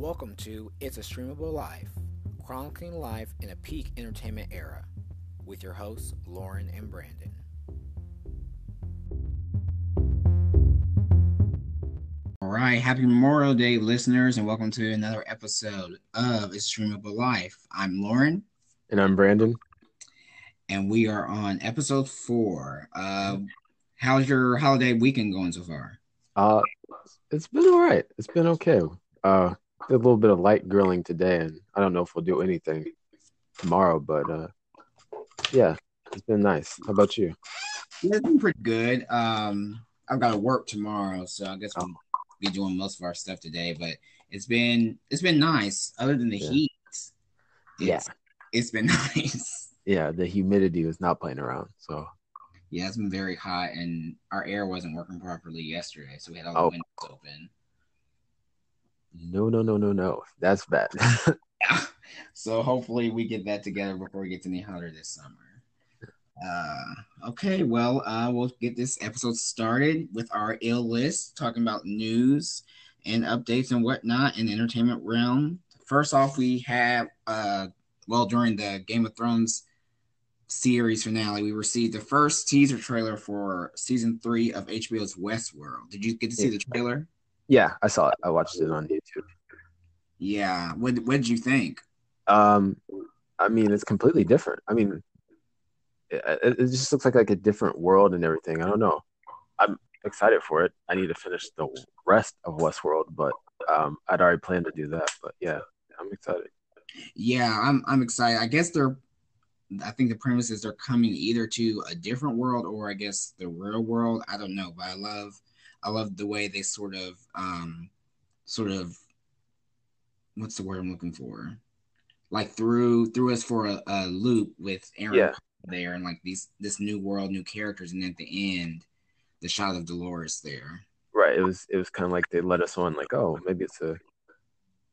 Welcome to It's a Streamable Life, chronicling life in a peak entertainment era, with your hosts, Lorin and Brandon. All right, happy Memorial Day, listeners, and welcome to another episode of It's a Streamable Life. I'm Lorin. And I'm Brandon. And we are on episode four. Uh, how's your holiday weekend going so far? Uh, it's been all right. It's been okay. Uh, did a little bit of light grilling today, and I don't know if we'll do anything tomorrow, but uh, yeah, it's been nice. How about you? Yeah, it's been pretty good. Um, I've got to work tomorrow, so I guess we'll be doing most of our stuff today. But it's been it's been nice. Other than the Yeah. heat, it's, Yeah. it's been nice. Yeah, the humidity was not playing around. So Yeah, it's been very hot, and our air wasn't working properly yesterday, so we had all the Oh. windows open. No, no, no, no, no. That's bad. so hopefully we get that together before it gets any hotter this summer. Uh, okay, well, uh, we'll get this episode started with our ill list, talking about news and updates and whatnot in the entertainment realm. First off, we have, uh, well, during the Game of Thrones series finale, we received the first teaser trailer for season three of HBO's Westworld. Did you get to see the trailer? Yeah, I saw it. I watched it on YouTube. Yeah. What What did you think? Um, I mean, it's completely different. I mean, it, it just looks like like a different world and everything. I don't know. I'm excited for it. I need to finish the rest of Westworld, but um, I'd already planned to do that. But yeah, I'm excited. Yeah, I'm I'm excited. I guess they're I think the premise is they're coming either to a different world or I guess the real world. I don't know, but I love I love the way they sort of um sort of what's the word I'm looking for? Like through through us for a, a loop with Aaron Yeah. there and like these this new world, new characters, and at the end the shot of Dolores there. Right. It was it was kind of like they let us on like, oh, maybe it's a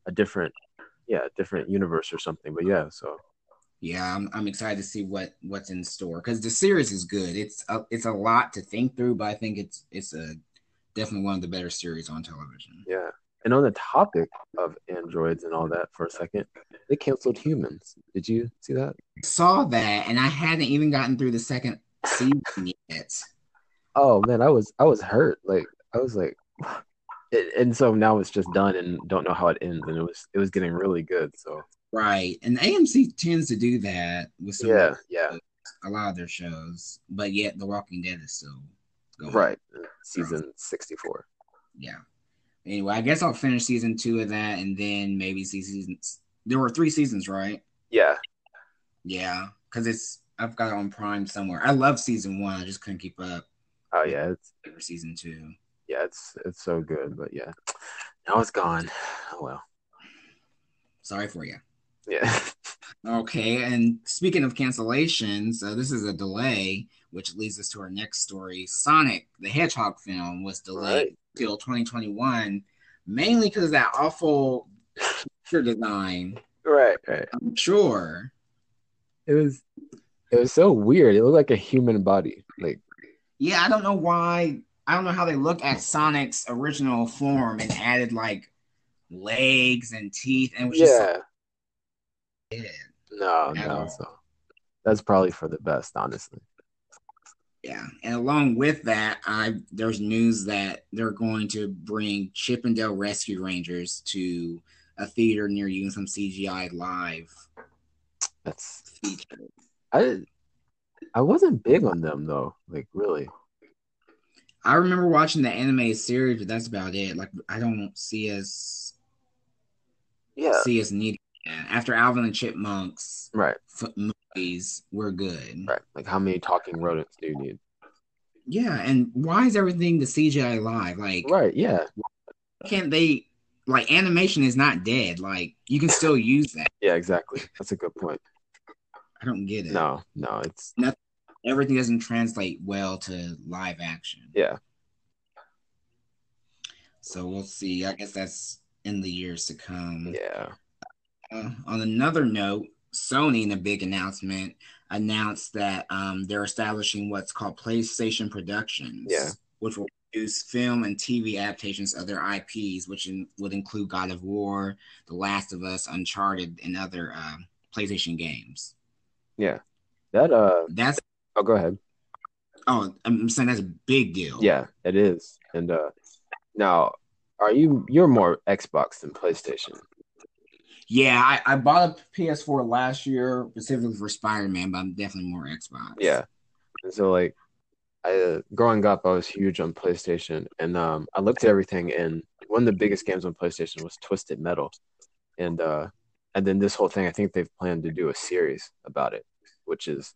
a different yeah, a different universe or something. But yeah, so yeah i'm, I'm excited to see what what's in store because the series is good it's a, it's a lot to think through but i think it's it's a definitely one of the better series on television yeah. And on the topic of androids and all that for a second, they canceled humans. Did you see that? saw that and i hadn't even gotten through the second season yet Oh man, I was I was hurt. Like I was like it, and so now it's just done and don't know how it ends and it was it was getting really good. So right and amc tends to do that with some yeah, yeah. a lot of their shows but yet the walking dead is still going Right. Season 64. yeah anyway i guess i'll finish season two of that and then maybe see seasons there were three seasons right Yeah. Yeah, because it's I've got it on Prime somewhere. I love season one. I just couldn't keep up Oh yeah, it's for season two. yeah, it's it's so good, but yeah. Now it's gone. Oh well. Sorry for you. Yeah. Okay, and speaking of cancellations, uh, this is a delay, which leads us to our next story. Sonic the Hedgehog film was delayed Right. till 2021, mainly because of that awful picture design. Right, right. I'm sure. It was it was so weird. It looked like a human body. Like Yeah, I don't know why. I don't know how they looked at Sonic's original form and added like legs and teeth, and it was just yeah. Yeah. No, no. So that's probably for the best, honestly. Yeah, and along with that, I there's news that they're going to bring Chip 'n Dale Rescue Rangers to a theater near you and some CGI live That's feature. I I wasn't big on them though. Like really. I remember watching the anime series, but that's about it. Like I don't see us Yeah. see us needing. After Alvin and Chipmunks Right, movies. We're good. right. Like how many talking rodents do you need? Yeah, and why is everything the CGI live? Like, Right, yeah. can't they? Like, animation is not dead. Like, you can still use that. Yeah, exactly. That's a good point. I don't get it. No, no, it's nothing. everything doesn't translate well to live action. yeah. So we'll see. I guess that's in the years to come. Yeah. Uh, on another note, Sony, in a big announcement, announced that um, they're establishing what's called PlayStation Productions. Yeah. Which will produce film and TV adaptations of their IPs, which in, would include God of War, The Last of Us, Uncharted, and other uh, PlayStation games. Yeah, that uh, That's oh, go ahead. oh, I'm saying that's a big deal. Yeah, it is. And uh, now, are you you're more Xbox than PlayStation? Yeah, I, I bought a PS4 last year specifically for Spider Man, but I'm definitely more Xbox. Yeah. And so like I uh, growing up I was huge on PlayStation and um I looked at everything and one of the biggest games on PlayStation was Twisted Metal. And uh and then this whole thing I think they've planned to do a series about it, which is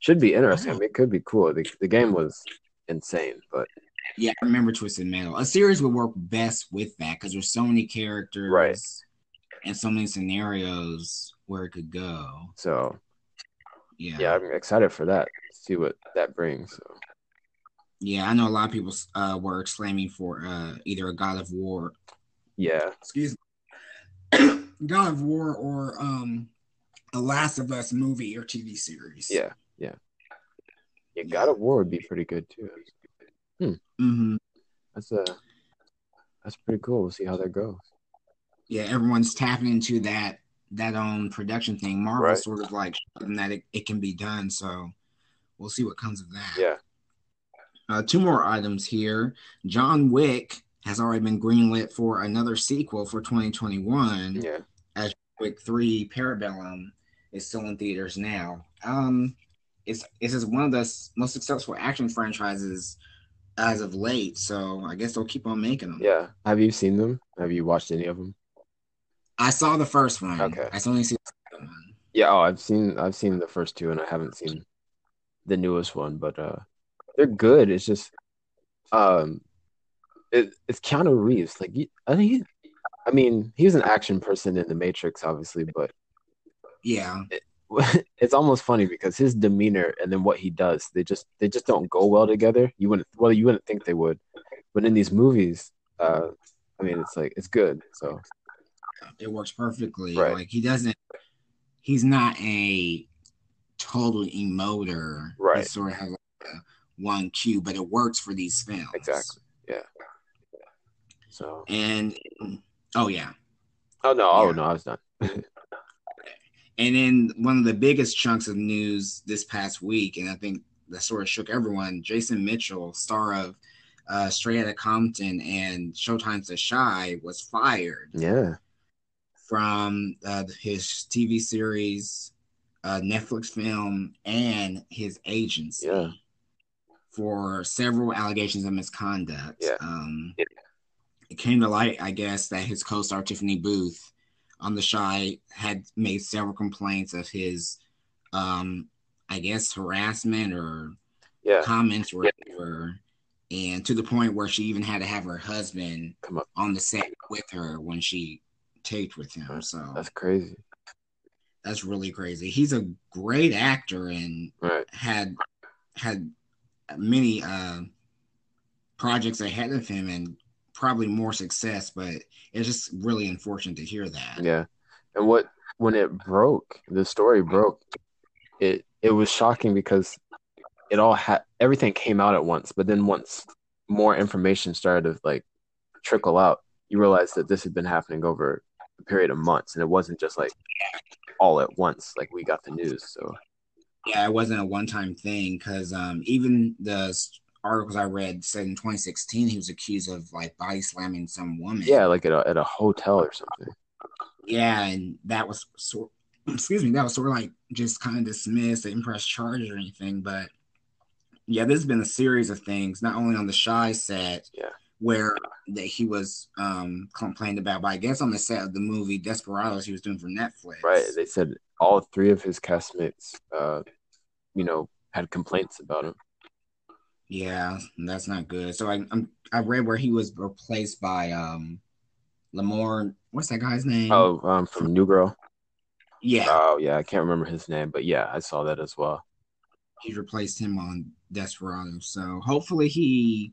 should be interesting. I mean, it could be cool. The the game was insane, but Yeah, I remember Twisted Metal. A series would work best with that because there's so many characters Right. And so many scenarios where it could go. so Yeah. yeah, I'm excited for that. See what that brings. So Yeah, I know a lot of people uh, were exclaiming for uh, either a God of War, yeah, excuse me, God of War or um, a Last of Us movie or TV series. yeah, yeah. Yeah, God of War would be pretty good too. hmm That's uh that's pretty cool. We'll see how that goes. Yeah, everyone's tapping into that that own production thing. Marvel Right. sort of like showing that it, it can be done. So we'll see what comes of that. Yeah. Uh, two more items here. John Wick has already been greenlit for another sequel for 2021. Yeah. As Wick 3 Parabellum is still in theaters now. Um, it's it's just one of the most successful action franchises as of late. So I guess they'll keep on making them. Yeah. Have you seen them? Have you watched any of them? I saw the first one. Okay. I only see the second one. Yeah, oh, I've seen I've seen the first two and I haven't seen the newest one, but uh they're good. It's just um it, it's Keanu Reeves. Like I think he, I mean, he was an action person in The Matrix obviously, but Yeah. it's almost funny because his demeanor and then what he does, they just they just don't go well together. You wouldn't well, you wouldn't think they would. But in these movies, uh I mean, it's like it's good. So, It works perfectly. Right. Like he doesn't he's not a total emoter. Right. He sort of has like a one cue, but it works for these films. Exactly. yeah. So, And oh yeah. oh no, oh Yeah. no, I was done. And then one of the biggest chunks of news this past week, and I think that sort of shook everyone, Jason Mitchell, star of uh, Straight Outta Compton and Showtime's The Chi, was fired Yeah. From uh, his TV series, uh, Netflix film, and his agency Yeah. for several allegations of misconduct. Yeah. Um, Yeah. It came to light, I guess, that his co star Tiffany Boone on The Chi had made several complaints of his, um, I guess, harassment or Yeah. comments or whatever. And to the point where she even had to have her husband on the set with her when she taped with him. So That's crazy. that's really crazy. He's a great actor and Right. had had many uh, projects ahead of him and probably more success. But it's just really unfortunate to hear that. Yeah. And what when it broke, the story broke, it it was shocking because it all had everything came out at once, but then once more information started to like trickle out, you realize that this had been happening over a period of months and it wasn't just like all at once like we got the news. So Yeah, it wasn't a one time thing because um, even the articles I read said in 2016 he was accused of like body slamming some woman. yeah, like at a at a hotel or something. Yeah, and that was sort excuse me, that was sort of like just kind of dismissed, they didn't press charges or anything. But yeah, there's been a series of things, not only on the Chi set, Yeah. Where that he was um complained about, but I guess on the set of the movie Desperados he was doing for Netflix. Right. They said all three of his castmates uh you know had complaints about him. Yeah, that's not good. So I I'm, I read where he was replaced by um Lamorne. What's that guy's name? Oh, um from New Girl. yeah, Oh yeah, I can't remember his name, but yeah, I saw that as well. he replaced him on Desperado. So hopefully he,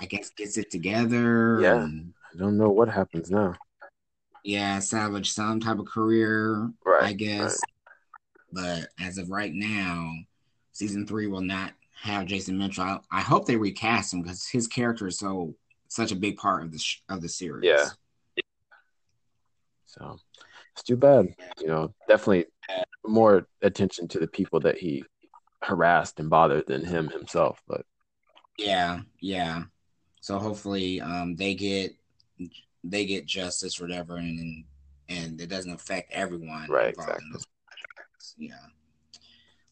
I guess, gets it together. Yeah. and, I don't know what happens now. yeah, salvage some type of career, Right. I guess. But as of right now, season three will not have Jason Mitchell. I, I hope they recast him because his character is so such a big part of the sh- of the series. Yeah. So it's too bad. You know, definitely more attention to the people that he harassed and bothered than him himself. But yeah, yeah. So hopefully, um, they get they get justice or whatever, and and it doesn't affect everyone. Right. Exactly. Yeah.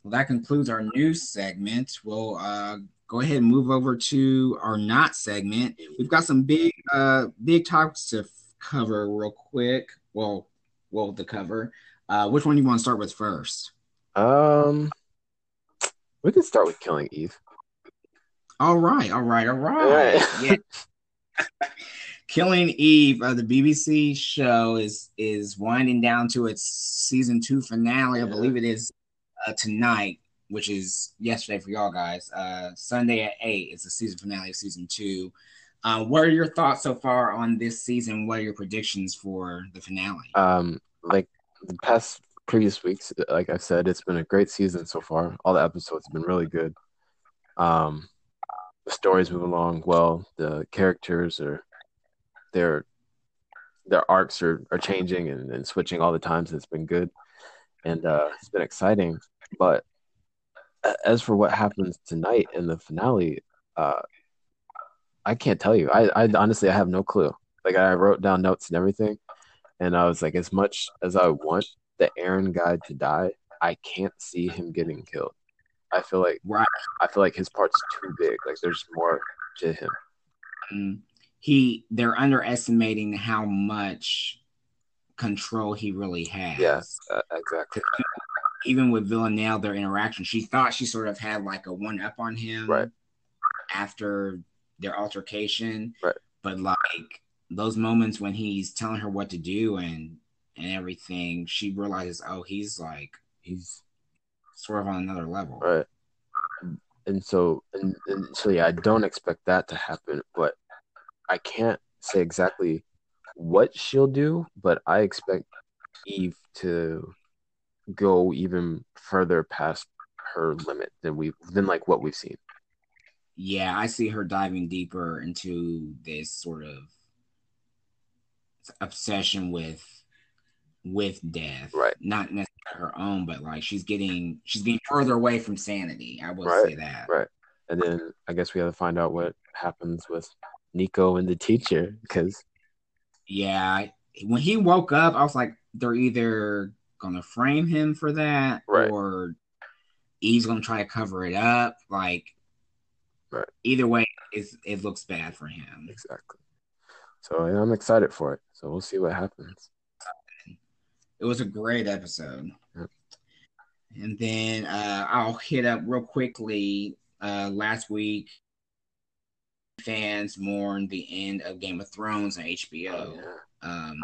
Well, that concludes our news segment. We'll uh, go ahead and move over to our not segment. We've got some big uh, big topics to f- cover real quick. Well, well, the cover. Uh, which one do you want to start with first? Um, we can start with killing Eve. All right, all right, all right. yeah. Killing Eve, uh, the BBC show, is is winding down to its season two finale. I believe it is uh, tonight, which is yesterday for y'all guys. Uh, Sunday at eight is the season finale of season two. Uh, what are your thoughts so far on this season? What are your predictions for the finale? Um, like the past previous weeks, like I said, it's been a great season so far. All the episodes have been really good. Um, the stories move along well. The characters are their their arcs are, are changing and, and switching all the times. It's been good, and uh, it's been exciting. But as for what happens tonight in the finale, uh, I can't tell you. I, I honestly I have no clue. Like I wrote down notes and everything, and I was like, as much as I want the Aaron guy to die, I can't see him getting killed. I feel like right. I feel like his part's too big. Like there's more to him. Mm. He they're underestimating how much control he really has. Yes, uh, exactly. Even with Villanelle, their interaction, she thought she sort of had like a one up on him. Right. After their altercation. Right. But like those moments when he's telling her what to do and and everything, she realizes, oh, he's like he's sort of on another level. Right. And so and, and so yeah, I don't expect that to happen, but I can't say exactly what she'll do, but I expect Eve to go even further past her limit than we than like what we've seen. Yeah, I see her diving deeper into this sort of obsession with with death. Right. Not necessarily her own, but like she's getting she's getting further away from sanity. I will right. say that. Right. And then I guess we have to find out what happens with Nico and the teacher because yeah, when he woke up, I was like, they're either gonna frame him for that, right. or he's gonna try to cover it up. Like, right. Either way, it looks bad for him. Exactly. So yeah, I'm excited for it. So we'll see what happens. It was a great episode. And then uh, I'll hit up real quickly. Uh, last week, fans mourned the end of Game of Thrones on HBO. Oh, yeah. um,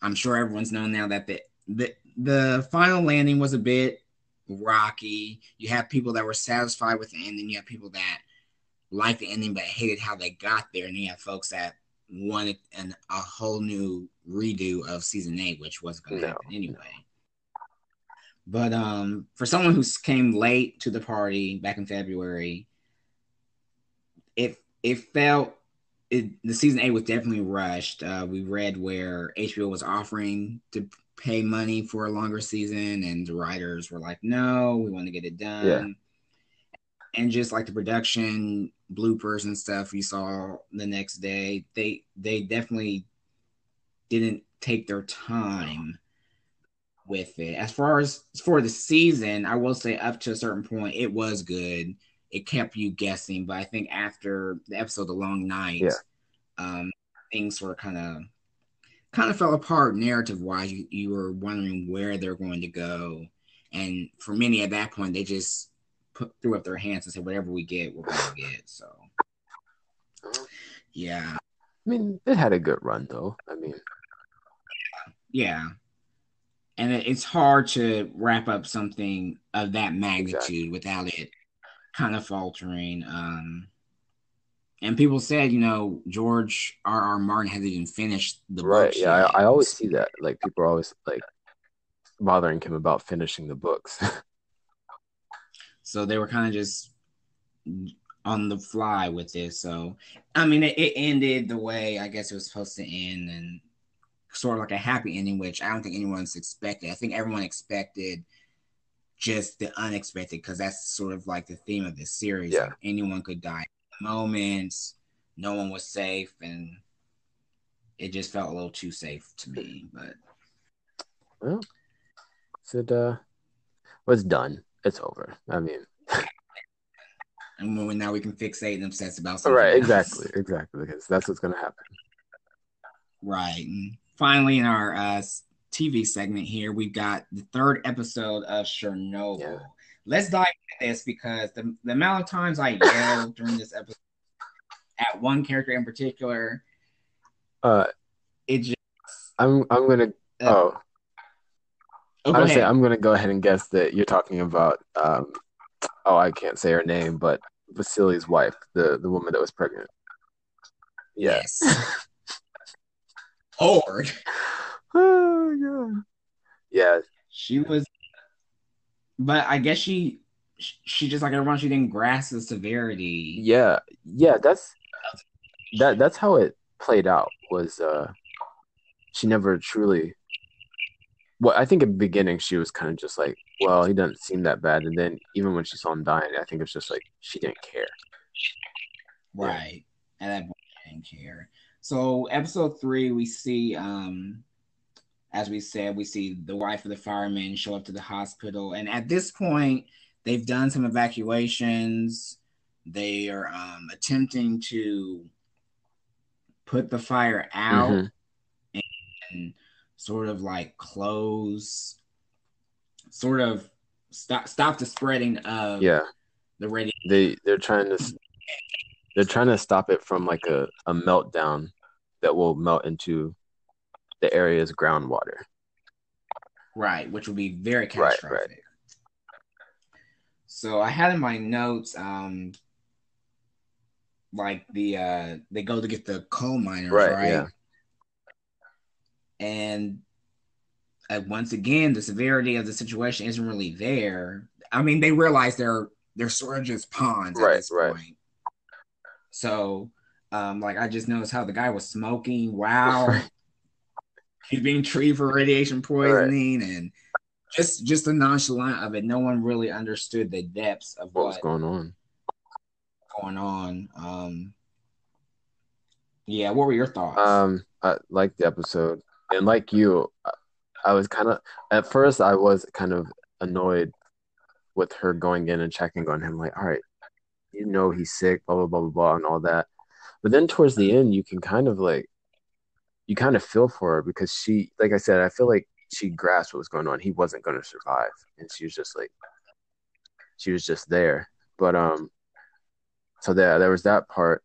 I'm sure everyone's known now that the, the the final landing was a bit rocky. You have people that were satisfied with the ending. You have people that liked the ending but hated how they got there, and you have folks that wanted an, a whole new redo of season eight, which wasn't going to no, happen anyway. But um, for someone who came late to the party back in February, it it felt it, the season eight was definitely rushed. Uh, we read where HBO was offering to pay money for a longer season, and the writers were like, "No, we want to get it done." Yeah. And just like the production bloopers and stuff you saw the next day, they they definitely didn't take their time with it. As far as for the season, I will say up to a certain point, it was good. It kept you guessing, but I think after the episode, The Long Night, yeah. um, things were kind of kind of fell apart narrative wise. You, you were wondering where they're going to go, and for many at that point, they just put threw up their hands and said, "Whatever we get, we're going to get." So, yeah. I mean, it had a good run, though. I mean, yeah, and it's hard to wrap up something of that magnitude exactly. without it kind of faltering. Um, and people said, you know, George R. R. Martin hasn't even finished the right. book. Yeah, I, I, always see that. Like people are always like bothering him about finishing the books. so they were kind of just on the fly with this. So, I mean, it, it, ended the way I guess it was supposed to end, and sort of like a happy ending, which I don't think anyone's expected. I think everyone expected just the unexpected because that's sort of like the theme of this series. Yeah. Like anyone could die moments, no one was safe, and it just felt a little too safe to me. But well, it uh was done. It's over. I mean, and when now we can fixate and obsess about something. Right, else. exactly, exactly, because that's what's going to happen. Right. And finally, in our uh, TV segment here, we've got the third episode of Chernobyl. Yeah. Let's dive into this because the, the amount of times I yelled during this episode at one character in particular, uh, it just. I'm I'm gonna. Uh, oh. Oh, go I'm gonna go ahead and guess that you're talking about. Um, oh, I can't say her name, but Vasily's wife, the the woman that was pregnant. Yes. Horde. Oh god. Yeah. She was, but I guess she she just like everyone she didn't grasp the severity. Yeah, yeah. That's that. That's how it played out. Was uh, she never truly well, I think at the beginning she was kind of just like, well, he doesn't seem that bad, and then even when she saw him dying, I think it's just like she didn't care. Right, yeah. at that point, she didn't care. So episode three, we see, um, as we said, we see the wife of the fireman show up to the hospital, and at this point, they've done some evacuations. They are um, attempting to put the fire out, mm-hmm. and sort of like close, sort of stop stop the spreading of yeah the radio. They they're trying to they're trying to stop it from like a, a meltdown that will melt into the area's groundwater. Right, which would be very catastrophic. Right, right. So I had in my notes, um, like the uh, they go to get the coal miners, right? right? Yeah and uh, once again, the severity of the situation isn't really there. I mean, they realize they're they're sort of just pawns right, at this right. point. So, um, like I just noticed how the guy was smoking. Wow, he's being treated for radiation poisoning, right. and just just the nonchalant of it. No one really understood the depths of what, what was going on. Going on. Um, yeah, what were your thoughts? Um, I liked the episode and like you, I was kind of at first I was kind of annoyed with her going in and checking on him, like, all right, you know he's sick, blah blah blah blah blah, and all that. But then towards the end, you can kind of like, you kind of feel for her because she, like I said, I feel like she grasped what was going on. He wasn't going to survive, and she was just like, she was just there. But um, so there, there was that part.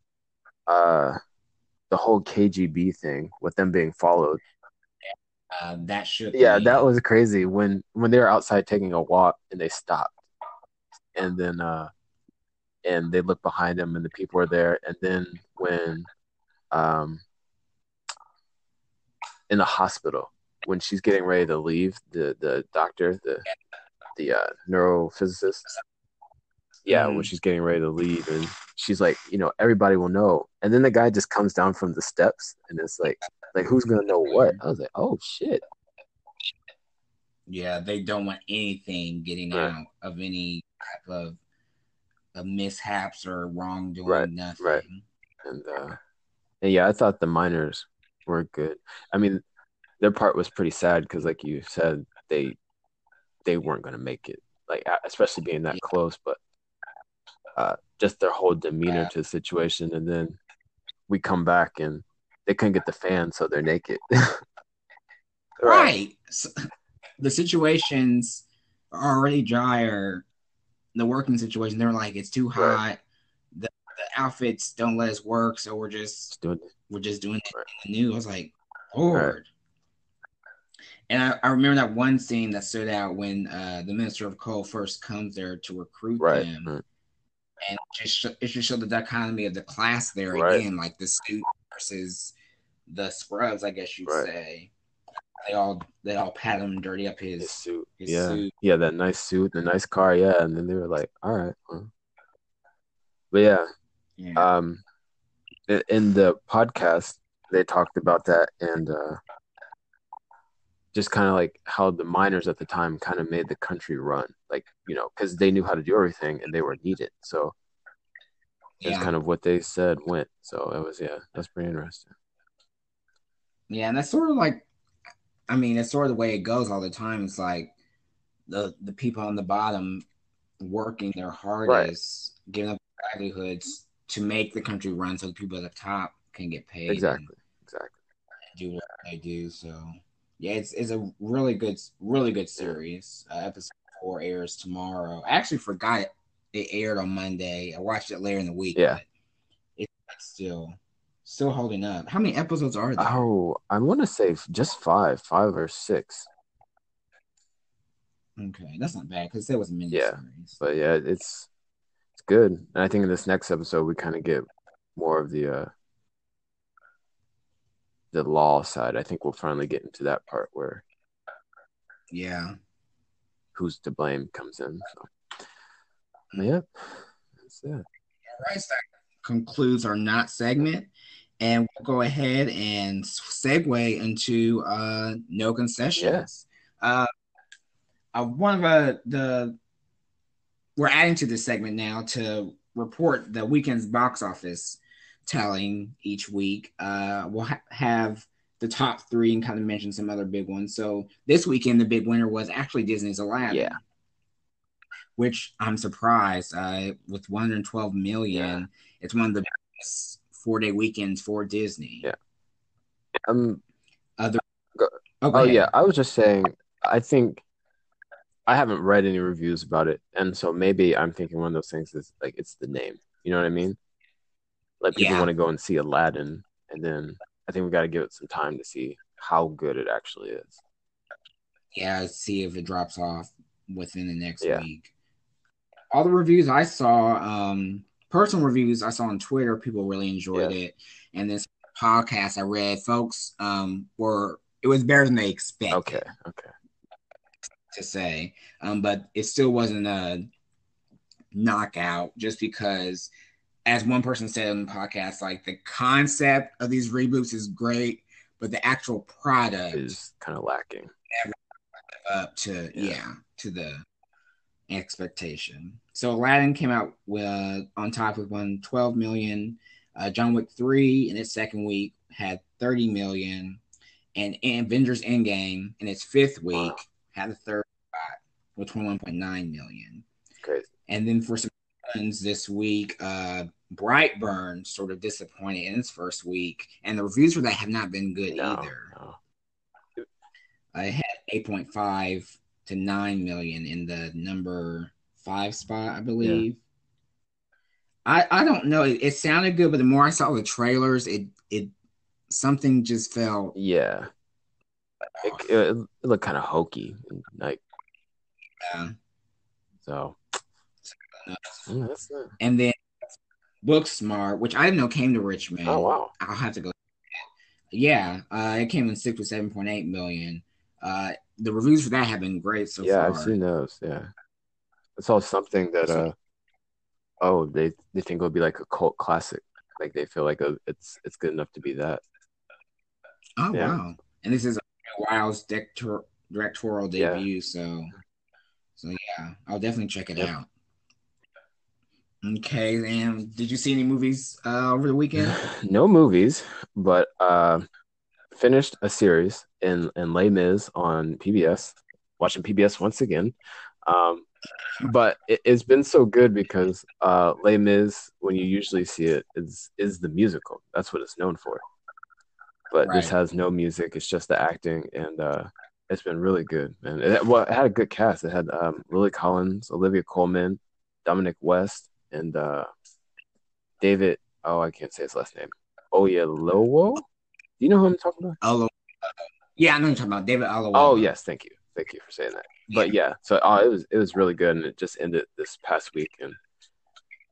Uh, the whole KGB thing with them being followed uh, that should yeah, be... that was crazy when when they were outside taking a walk and they stopped, and then uh, and they looked behind them and the people were there, and then when um in the hospital when she's getting ready to leave, the the doctor, the the uh, neurophysicist, yeah, mm. when she's getting ready to leave, and she's like, you know, everybody will know, and then the guy just comes down from the steps, and it's like, like, who's gonna know what? I was like, oh shit. Yeah, they don't want anything getting out of any type of, of mishaps or wrongdoing. Right. Nothing. Right. And uh, and yeah, I thought the miners were good. I mean, their part was pretty sad because, like you said, they they weren't gonna make it. Like, especially being that yeah. close, but uh, just their whole demeanor to the situation, and then we come back and they couldn't get the fan, so they're naked. right. right. So, the situations are already dire. The working situation, they're like, it's too hot. Right. The, the, outfits don't let us work, so we're just doing we're just doing it right. new. I was like, Lord. And I, I, remember that one scene that stood out when uh, the minister of coal first comes there to recruit right. them, and it just it just showed the dichotomy of the class there again, like the suit versus the scrubs, I guess you'd right. say. They all they all pat him dirty up his, his suit. His yeah, suit. yeah, that nice suit, the nice car, yeah. And then they were like, "All right." Well. But yeah, Yeah. um, in, in the podcast they talked about that and uh, just kind of like how the miners at the time kind of made the country run, like you know, because they knew how to do everything and they were needed. So it's yeah. kind of what they said went. So it was yeah, that's pretty interesting. Yeah, and that's sort of like, I mean, it's sort of the way it goes all the time. It's like the the people on the bottom working their hardest, giving up their livelihoods to make the country run, so the people at the top can get paid. Exactly, exactly. do what they do. So yeah, it's it's a really good, really good series. Uh, episode four airs tomorrow. I actually forgot it, it aired on Monday. I watched it later in the week. Yeah. it's still still holding up. How many episodes are there? Oh, I want to say just five, five or six. Okay, that's not bad because there was a mini Yeah. series. But yeah, it's it's good. And I think in this next episode we kind of get more of the uh the law side. I think we'll finally get into that part where Yeah. Who's to blame comes in. So but yeah, that's it. All right, so that concludes our not segment, and we'll go ahead and segue into uh, no concessions. Uh, uh, one of uh, the we're adding to this segment now to report the weekend's box office telling each week. Uh, we'll ha- have the top three and kind of mention some other big ones. So this weekend, the big winner was actually Disney's Aladdin. Yeah. Which I'm surprised uh, with 112 million. Yeah. It's one of the best four day weekends for Disney. Yeah. Um Other. Go- Oh, go oh yeah, I was just saying I think I haven't read any reviews about it, and so maybe I'm thinking one of those things is like it's the name. You know what I mean? Like people Yeah. want to go and see Aladdin, and then I think we got to give it some time to see how good it actually is. yeah, see if it drops off within the next Yeah. week. All the reviews I saw, um, personal reviews I saw on Twitter, people really enjoyed it. And this podcast I read, folks, um, were it was better than they expected Okay, okay, to say. Um, but it still wasn't a knockout just because as one person said on the podcast, like the concept of these reboots is great, but the actual product is kind of lacking. up to Yeah. yeah. to the expectation. So Aladdin came out with uh, on top with one twelve million. Uh, John Wick 3 in its second week had 30 million. And Avengers Endgame in its fifth week Wow. had the third spot with 21.9 million. Crazy. And then for some this week, uh, Brightburn sort of disappointed in its first week, and the reviews for that have not been good No, either. no. I had 8.5 to 9 million in the number five spot, I believe. I, I don't know. It, it sounded good, but the more I saw the trailers, it it something just felt Yeah, it, it, it looked kind of hokey, like uh, so. Yeah, and then Booksmart, which I didn't know came to Richmond. Oh wow. I'll have to go. Yeah, uh, it came in six to seven point eight million. Uh, the reviews for that have been great so yeah, far. I've seen those. Yeah, I saw something that uh oh they they think it'll be like a cult classic. Like they feel like a, it's it's good enough to be that. Oh Yeah. wow! And this is Wilde's director, directorial Yeah. debut, so so yeah, I'll definitely check it Yep. out. Okay, then did you see any movies uh, over the weekend? no movies, but uh finished a series in in Les Mis on PBS. Watching PBS once again. Um but it, it's been so good because uh Les Mis, when you usually see it, is is the musical. That's what it's known for. But this has no music. It's just the acting, and uh, it's been really good. And it, well, it had a good cast. It had um, Lily Collins, Olivia Colman, Dominic West, and uh, David. Oh, I can't say his last name. Oyelowo. Do you know who I'm talking about? Olo- yeah, I know you're talking about David Ollaway. Oh yes, thank you, thank you for saying that. But yeah, so uh, it was it was really good, and it just ended this past week, and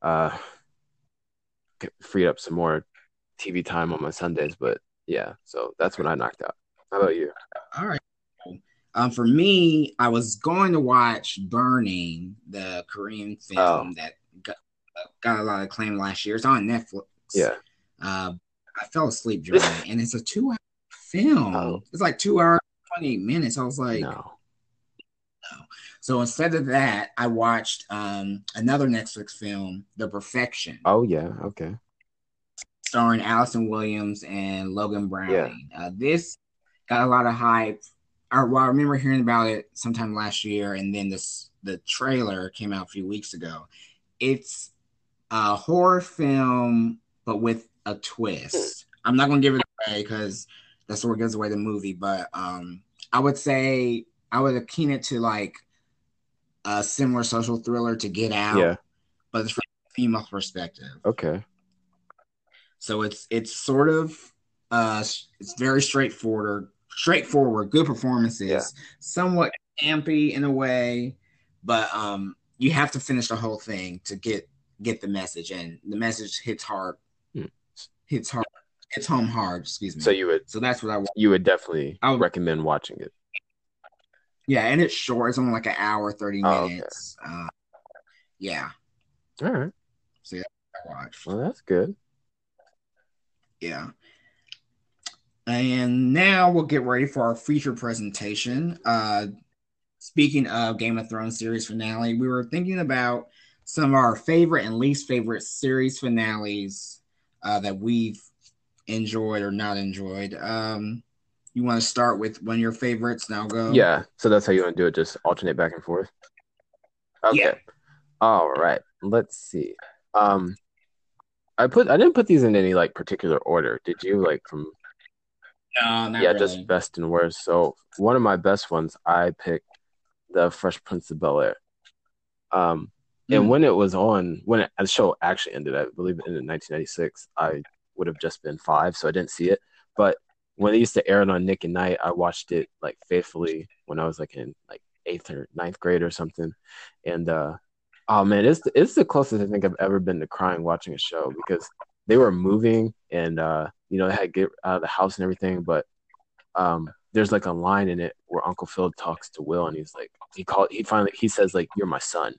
uh, freed up some more TV time on my Sundays. But yeah, so that's what I knocked out. How about you? All right. Um, for me, I was going to watch Burning, the Korean film Oh. that got got a lot of acclaim last year. It's on Netflix. Yeah. Uh, I fell asleep during it, and it's a two-hour film. Oh. It's like two hours twenty minutes. I was like, no. no. so instead of that, I watched um, another Netflix film, The Perfection, Oh yeah. Okay. starring Allison Williams and Logan Browning. Uh, this got a lot of hype. I, well, I remember hearing about it sometime last year, and then this the trailer came out a few weeks ago. It's a horror film, but with a twist. I'm not going to give it away because that's what gives away the movie. But um, I would say I would akin it to like a similar social thriller to Get Out, Yeah. but it's from a female perspective. Okay. So it's it's sort of uh it's very straightforward, straightforward, good performances, Yeah. somewhat campy in a way, but um you have to finish the whole thing to get get the message and the message hits hard Hmm. hits hard hits home hard, excuse me. So you would so that's what I want. you would definitely I would- recommend watching it. Yeah, and it's short, it's only like an hour, 30 Oh, okay. minutes. Uh, yeah, All right. So I watched. Well, that's good. Yeah. And now we'll get ready for our feature presentation. Uh, speaking of Game of Thrones series finale, we were thinking about some of our favorite and least favorite series finales uh, that we've enjoyed or not enjoyed. Um, you want to start with one of your favorites? Now go. Yeah. So that's how you want to do it. Just alternate back and forth. Okay. Yeah. All right. Let's see. Um, I put I didn't put these in any like particular order. Did you like from No, not yeah, really. just best and worst. So one of my best ones, I picked the Fresh Prince of Bel Air. Um, and Mm. when it was on, when it, the show actually ended, I believe it ended in 1996. I would have just been five, so I didn't see it. But when they used to air it on Nick at Nite, I watched it like faithfully when I was like in like eighth or ninth grade or something. And uh, oh man, it's it's the closest I think I've ever been to crying watching a show because they were moving and uh, you know they had to get out of the house and everything, but um, there's like a line in it where Uncle Phil talks to Will and he's like he called he finally he says like you're my son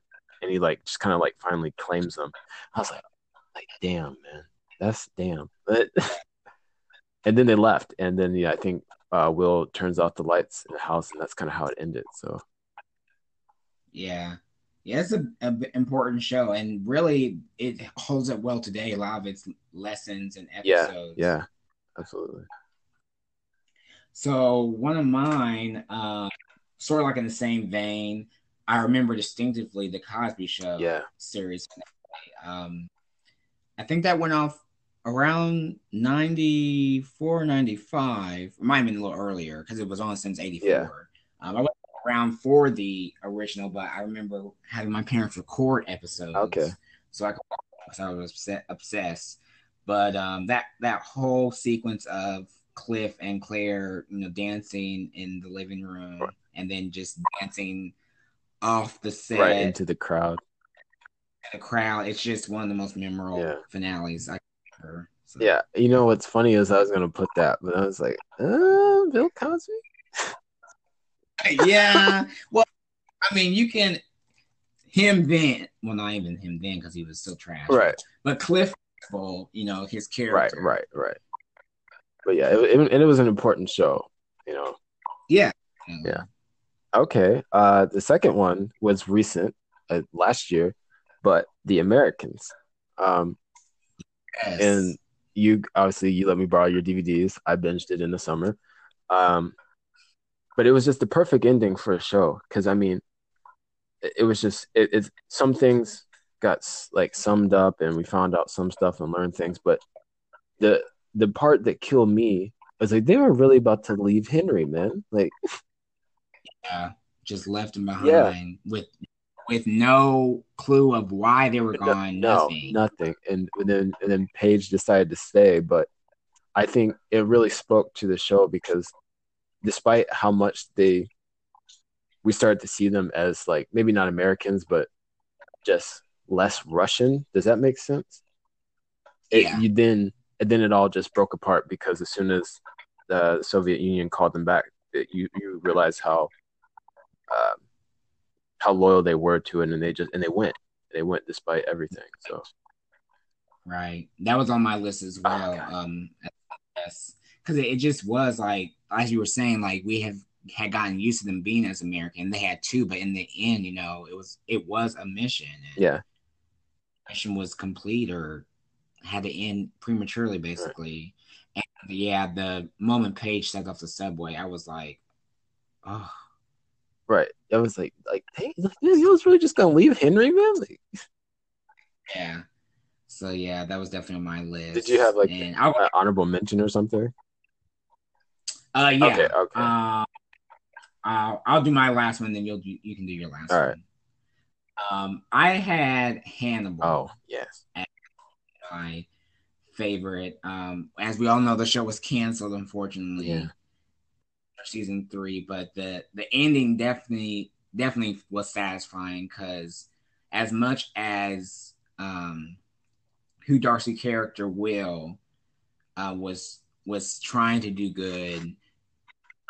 and he like just kind of like finally claims them. I was like like damn man that's damn but and then they left and then yeah I think uh, Will turns off the lights in the house and that's kind of how it ended. So Yeah. Yeah, it's a, a b- important show, and really, it holds up well today. A lot of its lessons and yeah episodes. yeah absolutely So one of mine, uh, sort of like in the same vein, I remember distinctively the Cosby Show yeah series. Um, I think that went off around 94, 95. It might have been a little earlier because it was on since 84. Yeah. Um, I wasn't around for the original, but I remember having my parents record episodes. Okay. So I, so I was upset, obsessed. But um, that that whole sequence of Cliff and Claire, you know, dancing in the living room Right. and then just dancing off the set, right into the crowd the crowd. It's just one of the most memorable Yeah. finales I remember. So, yeah you know what's funny is I was gonna put that but I was like uh Bill Cosby yeah. Well, I mean, you can him then. Well, not even him then because he was still trash. right But Cliff, you know, his character. right right right but yeah it, it, and it was an important show you know Yeah. Yeah. Okay. Uh, the second one was recent, uh, last year, but The Americans. Um, Yes. and you obviously you let me borrow your DVDs. I binged it in the summer. Um, but it was just the perfect ending for a show because I mean, it, it was just it, it's some things got like summed up and we found out some stuff and learned things, but the the part that killed me was like they were really about to leave Henry, man. Like uh, just left him behind Yeah. with with no clue of why they were gone. no, nothing. nothing. And then and then Paige decided to stay, but I think it really spoke to the show because despite how much they we started to see them as like maybe not Americans, but just less Russian. Does that make sense? It, Yeah. You then and then it all just broke apart because as soon as the Soviet Union called them back, it, you you realize how um, how loyal they were to it, and they just and they went. They went despite everything. So right, that was on my list as well. Oh, um, yes, because it, it just was like as you were saying, like we have had gotten used to them being as American. They had two, but in the end, you know, it was it was a mission. And yeah, mission was complete or had to end prematurely, basically. Right. And yeah, the moment Paige stepped off the subway, I was like, oh. Right. I was like, like, hey, he was really just gonna leave Henry, man. Like, yeah. So yeah, that was definitely on my list. Did you have like an honorable mention or something? Uh, yeah. Okay. Okay. Uh, I'll, I'll do my last one, then you'll do, you can do your last All one. right. Um, I had Hannibal. Oh yes. My favorite. Um, as we all know, the show was canceled, unfortunately. Yeah. Season three, but the the ending definitely definitely was satisfying because as much as um Hugh Dancy character Will uh, was was trying to do good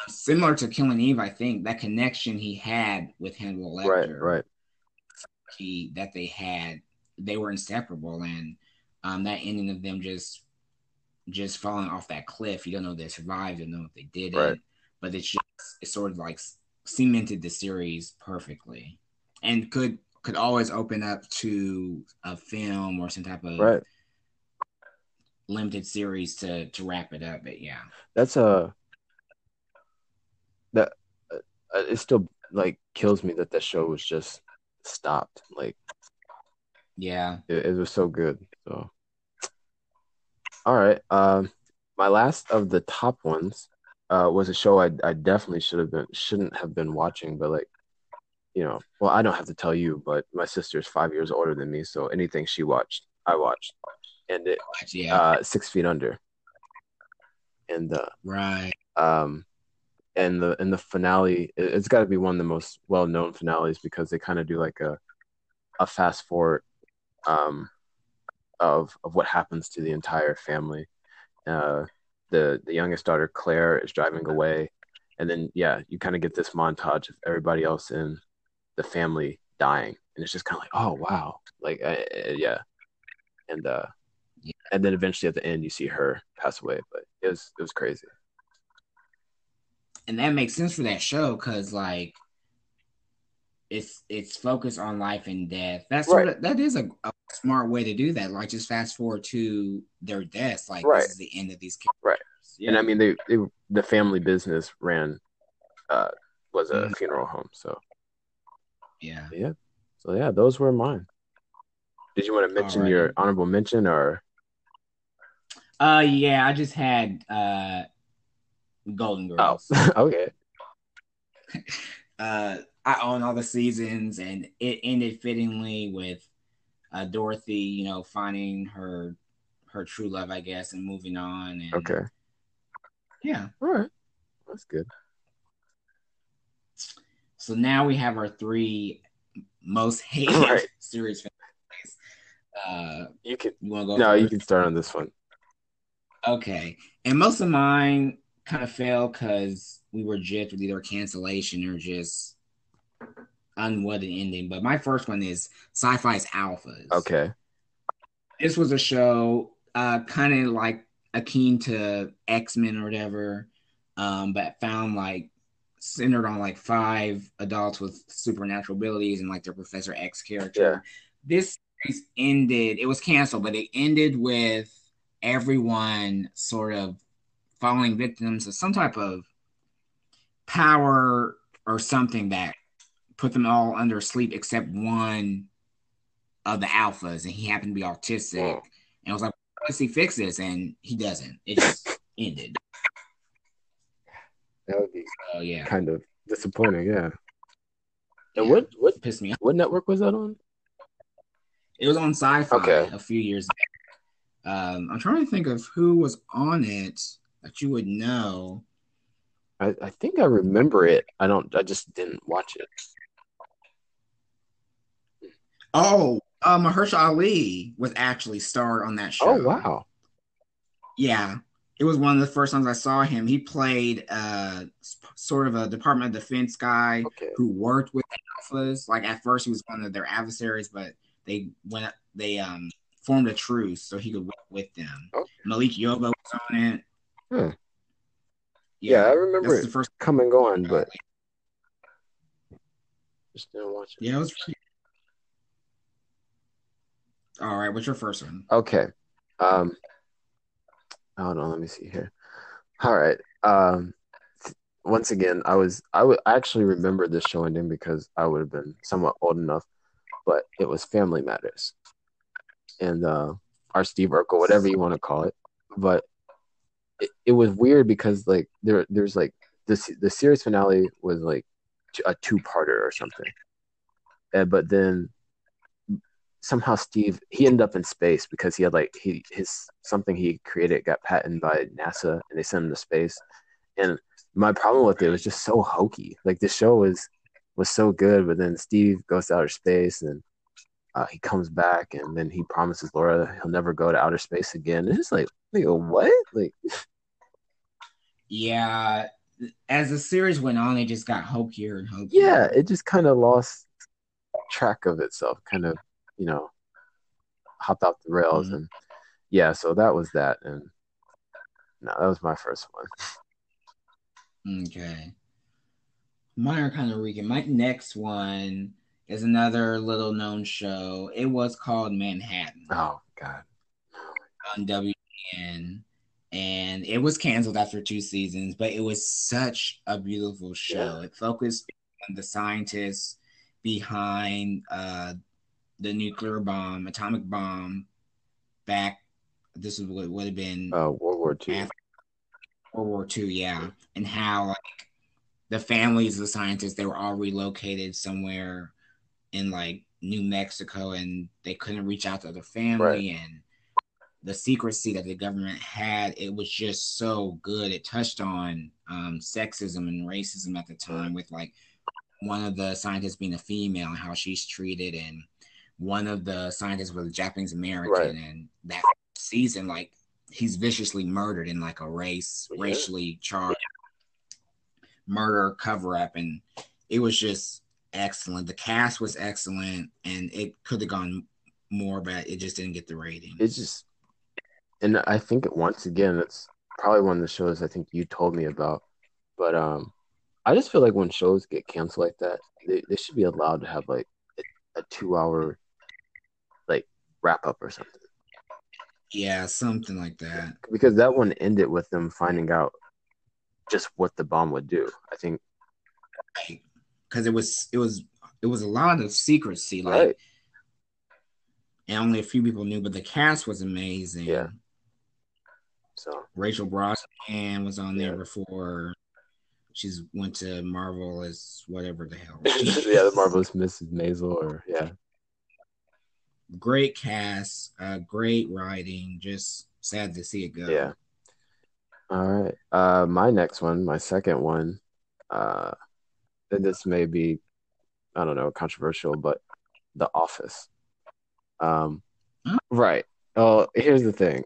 similar to Killing Eve, I think that connection he had with Hannibal Lecter, right, right, he that they had, they were inseparable, and um, that ending of them just just falling off that cliff. You don't know if they survived, you don't know if they did right. But it's just it sort of like cemented the series perfectly, and could could always open up to a film or some type of right. limited series to to wrap it up. But yeah, that's a that uh, it still like kills me that that show was just stopped. Like, yeah, it, it was so good. So, all right. Um, my last of the top ones uh, was a show I I definitely should have been shouldn't have been watching, but like, you know, well, I don't have to tell you, but my sister's five years older than me, so anything she watched, I watched, and it yeah, uh, Six Feet Under, and uh, right, um, and the and the finale it's got to be one of the most well known finales because they kind of do like a a fast forward um of of what happens to the entire family. Uh the the youngest daughter claire is driving away. And then yeah you kind of get this montage of everybody else in the family dying. And it's just kind of like oh wow. Like uh, yeah. And uh yeah. and then eventually at the end you see her pass away. But it was it was crazy. And that makes sense for that show because like it's it's focused on life and death. That's right. sort of that is a, a, smart way to do that. Like just fast forward to their deaths. Like right. this is the end of these characters. Right. Yeah. And I mean they, they the family business ran uh was a mm-hmm. funeral home. So yeah. Yeah. So yeah, those were mine. Did you want to mention right. your honorable mention or uh yeah, I just had uh Golden oh, Girls. Oh, okay. uh, I own all the seasons, and it ended fittingly with uh, Dorothy, you know, finding her her true love, I guess, and moving on. And, okay. Yeah. All right. That's good. So now we have our three most hated right. series. Uh, you can. You want to go? No, first? you can start on this one. Okay, and most of mine kind of failed because we were jipped with either cancellation or just unwanted ending. But my first one is Sci-Fi's Alphas. Okay. This was a show uh, kind of like akin to X-Men or whatever, um, but found like centered on like five adults with supernatural abilities and like their Professor X character. Yeah. This ended, it was canceled, but it ended with everyone sort of falling victims of some type of power or something that put them all under sleep except one of the alphas, and he happened to be autistic. And I was like, let's he fix this? And he doesn't. It just ended. That would be oh yeah, kind of disappointing. Yeah. And yeah. what what pissed me off? What network was that on? It was on Sci-Fi okay. a few years back. Um, I'm trying to think of who was on it that you would know. I, I think I remember it. I don't. I just didn't watch it. Oh, uh, Mahershala Ali was actually starred on that show. Oh wow! Yeah, it was one of the first times I saw him. He played uh, sort of a Department of Defense guy okay. who worked with the alphas. Like at first, he was one of their adversaries, but they went they um formed a truce so he could work with them. Oh. Malik Yoba was on it. Hmm. Yeah, I remember that's it the first. come and going, but just didn't watch it. Yeah, it was. All right, what's your first one? Okay. Um hold on, let me see here. All right. Um once again, I was I would actually remember this show ending because I would have been somewhat old enough, but it was Family Matters. And uh our Steve Urkel, whatever you want to call it. But it, it was weird because like there there's like this the series finale was like a two-parter or something. And, but then somehow Steve he ended up in space because he had like he his something he created got patented by NASA and they sent him to space. And my problem with it was just so hokey. Like the show was was so good, but then Steve goes to outer space and uh, he comes back and then he promises Laura he'll never go to outer space again. And it's like, like what? Like Yeah, as the series went on, it just got hokier and hokier. yeah, it just kind of lost track of itself, kind of, you know, hopped off the rails. Mhm. And yeah, so that was that. And no, that was my first one. Okay. Mine are kind of. And my next one is another little known show. It was called Manhattan Oh, God. on WGN. And it was canceled after two seasons, but it was such a beautiful show. Yeah. It focused on the scientists behind uh, the nuclear bomb, atomic bomb, back. This is what would have been Uh, World War II. World War II, yeah, and how like the families of the scientists they were all relocated somewhere in like New Mexico, and they couldn't reach out to their family, and the secrecy that the government had. It was just so good. It touched on um, sexism and racism at the time, with like one of the scientists being a female and how she's treated, and one of the scientists was a Japanese American, Right. and that season like he's viciously murdered in like a race Yeah. racially charged murder cover up and it was just excellent the cast was excellent and it could have gone more but it just didn't get the rating It's just, and I think it once again, it's probably one of the shows I think you told me about. But um, I just feel like when shows get canceled like that, they, they should be allowed to have like a, a two hour wrap up or something. yeah something like that because that one ended with them finding out just what the bomb would do. I think because it was it was it was a lot of secrecy like right. and only a few people knew but the cast was amazing Yeah. So Rachel Brosnahan was on there Yeah. before she's went to Marvel as whatever the hell. yeah, the marvelous Mrs. Maisel, or yeah, great cast, uh, great writing. Just sad to see it go. yeah. All right. Uh, my next one, my second one, uh, and this may be, I don't know, controversial, but The Office. Um, Huh? right. Oh, here's the thing.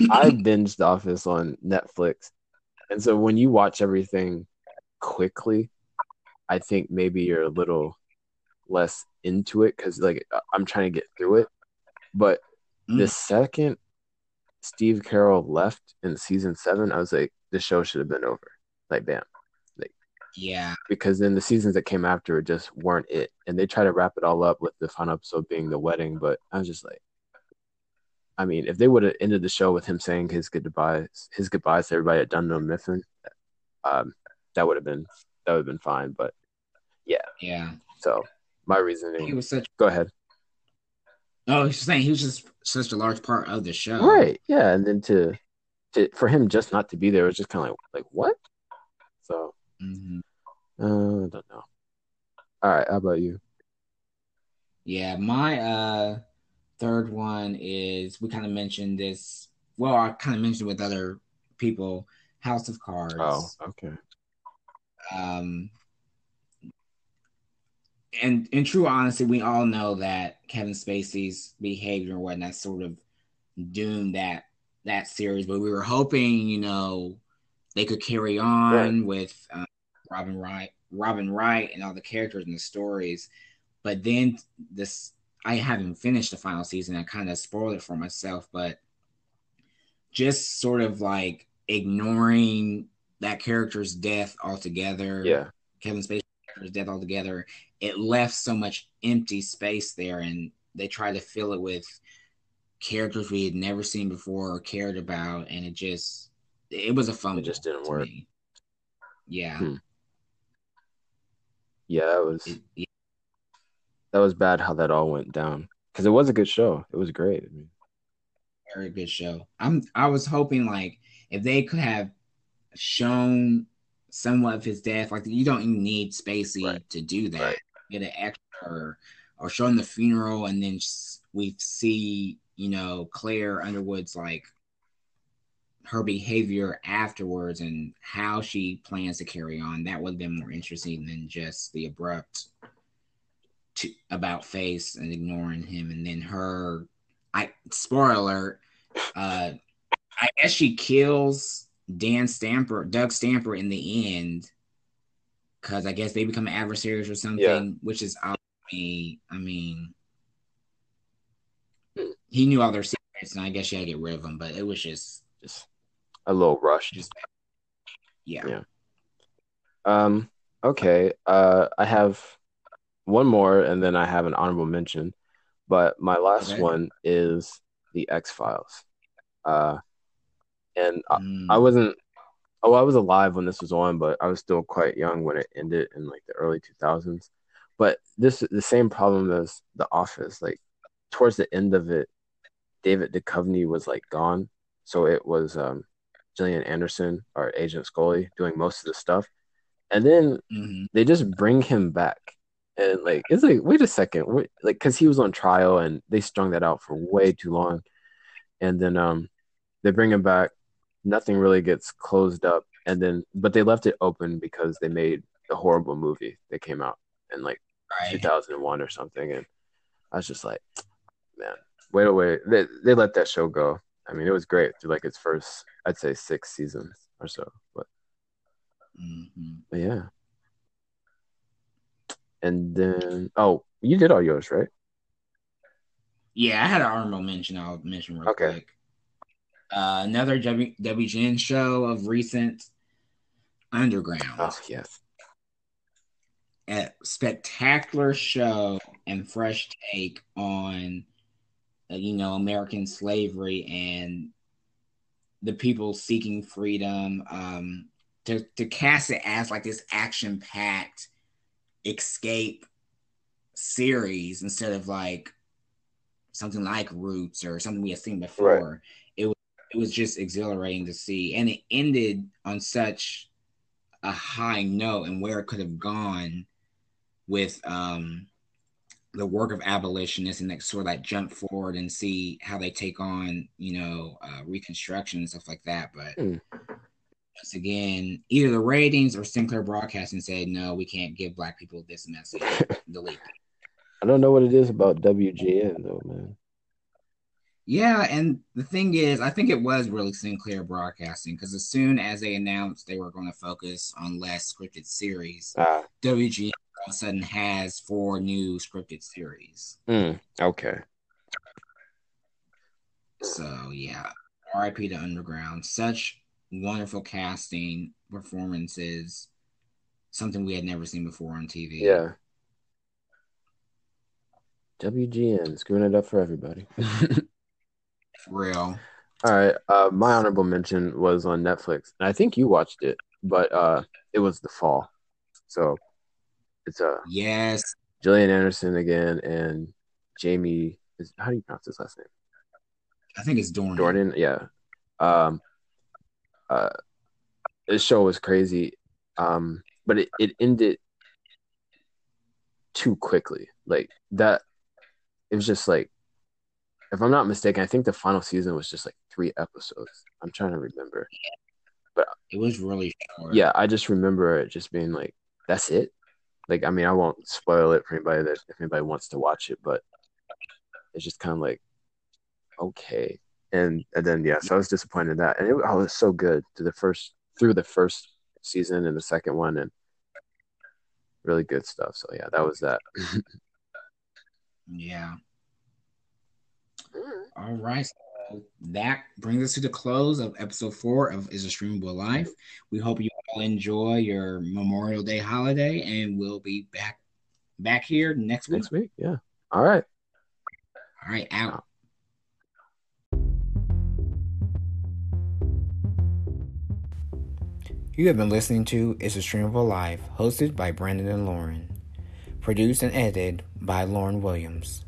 I binged The Office on Netflix, and so when you watch everything quickly, I think maybe you're a little less into it because like I'm trying to get through it. But the Mm. second Steve Carell left in season seven, I was like, the show should have been over. Like, bam. Like, yeah, Because then the seasons that came after it just weren't it. And they try to wrap it all up with the final episode being the wedding, but I was just like, I mean, if they would have ended the show with him saying his goodbyes, his goodbyes to everybody at Dunder Mifflin, um, that would have been that would have been fine. But yeah, yeah. so my reasoning. He was such. Go ahead. Oh, he's saying he was just such a large part of the show. Right. Yeah. And then to to for him just not to be there was just kind of like like what? So hmm uh, I don't know. All right. How about you? Yeah, my uh third one is we kind of mentioned this. Well, I kind of mentioned with other people. House of Cards. Oh, okay. um and in true honesty we all know that kevin spacey's behavior and whatnot sort of doomed that that series but we were hoping you know they could carry on with um, robin wright robin wright and all the characters and the stories but then this I haven't finished the final season. I kind of spoiled it for myself, but just sort of like ignoring that character's death altogether. Yeah. Kevin Spacey's character's death altogether. It left so much empty space there, and they tried to fill it with characters we had never seen before or cared about, and it just it was a fun. It just didn't work. Me. Yeah. Hmm. Yeah, that was It- yeah. that was bad how that all went down because it was a good show. It was great. I mean, very good show. I'm I was hoping like if they could have shown somewhat of his death, like you don't even need Spacey Right. to do that. Right. Get an extra or, or showing the funeral, and then we see you know Claire Underwood's like her behavior afterwards and how she plans to carry on. That would have been more interesting than just the abrupt to, about face and ignoring him, and then her. I spoiler alert. Uh, I guess she kills Dan Stamper, Doug Stamper, in the end, because I guess they become adversaries or something, Yeah. which is me. I mean, he knew all their secrets, and I guess you had to get rid of them. But it was just, just a little rushed. just yeah. Yeah. Um. Okay. Uh, I have one more, and then I have an honorable mention. But my last Okay. one is the X Files. Uh, and I, Mm. I wasn't. Oh, I was alive when this was on, but I was still quite young when it ended in like the early two thousands. But this the same problem as The Office. Like towards the end of it, David Duchovny was like gone, so it was um, Gillian Anderson or Agent Scully doing most of the stuff, and then Mhm. they just bring him back, and like it's like wait a second, wait, like because he was on trial and they strung that out for way too long, and then um they bring him back, nothing really gets closed up, and then but they left it open because they made the horrible movie that came out in like Right. 2001 or something, and I was just like, man, wait a wait, they they let that show go. I mean, it was great through like its first, I'd say six seasons or so, but, Mhm. but yeah. And then, oh, you did all yours, right? Yeah, I had an honorable mention. I'll mention real Okay. quick. Uh, another w- WGN show of recent, Underground. Oh yes, a spectacular show and fresh take on uh, you know American slavery and the people seeking freedom um to to cast it as like this action packed escape series instead of like something like Roots or something we had seen before. was it was just exhilarating to see and it ended on such a high note and where it could have gone with um the work of abolitionists and that sort of like jump forward and see how they take on you know uh, reconstruction and stuff like that but Hmm. once again either the ratings or sinclair broadcasting said no we can't give black people this message delete. I don't know what it is about WGN though, man. Yeah and the thing is i think it was really sinclair broadcasting because as soon as they announced they were going to focus on less scripted series Ah, wg all of a sudden has four new scripted series mm, okay. So yeah, R.I.P. to Underground. Such wonderful casting, performances, something we had never seen before on TV. Yeah. WGN screwing it up for everybody. for real. All right. Uh, my honorable mention was on Netflix, and I think you watched it, but uh, it was The Fall. So it's uh, Yes, Gillian Anderson again and Jamie. Is, how do you pronounce his last name? I think it's Dorn. Jordan. Yeah. Um. Uh, this show was crazy, um, but it, it ended too quickly. Like that, it was just like, if I'm not mistaken, I think the final season was just like three episodes. I'm trying to remember. But it was really short. Yeah, I just remember it just being like, that's it. Like, I mean, I won't spoil it for anybody that if anybody wants to watch it, but it's just kind of like, okay. And and then yeah, so I was disappointed in that, and it oh, it was so good to the first through the first season and the second one, and really good stuff. So yeah, that was that. Yeah. Mm-hmm. All right. So that brings us to the close of episode four of Is a Streamable Life. We hope you all enjoy your Memorial Day holiday, and we'll be back back here next week. Next week, yeah. All right. All right, out. You have been listening to It's a Streamable Life, hosted by Brandon and Lorin. Produced and edited by Lorin Williams.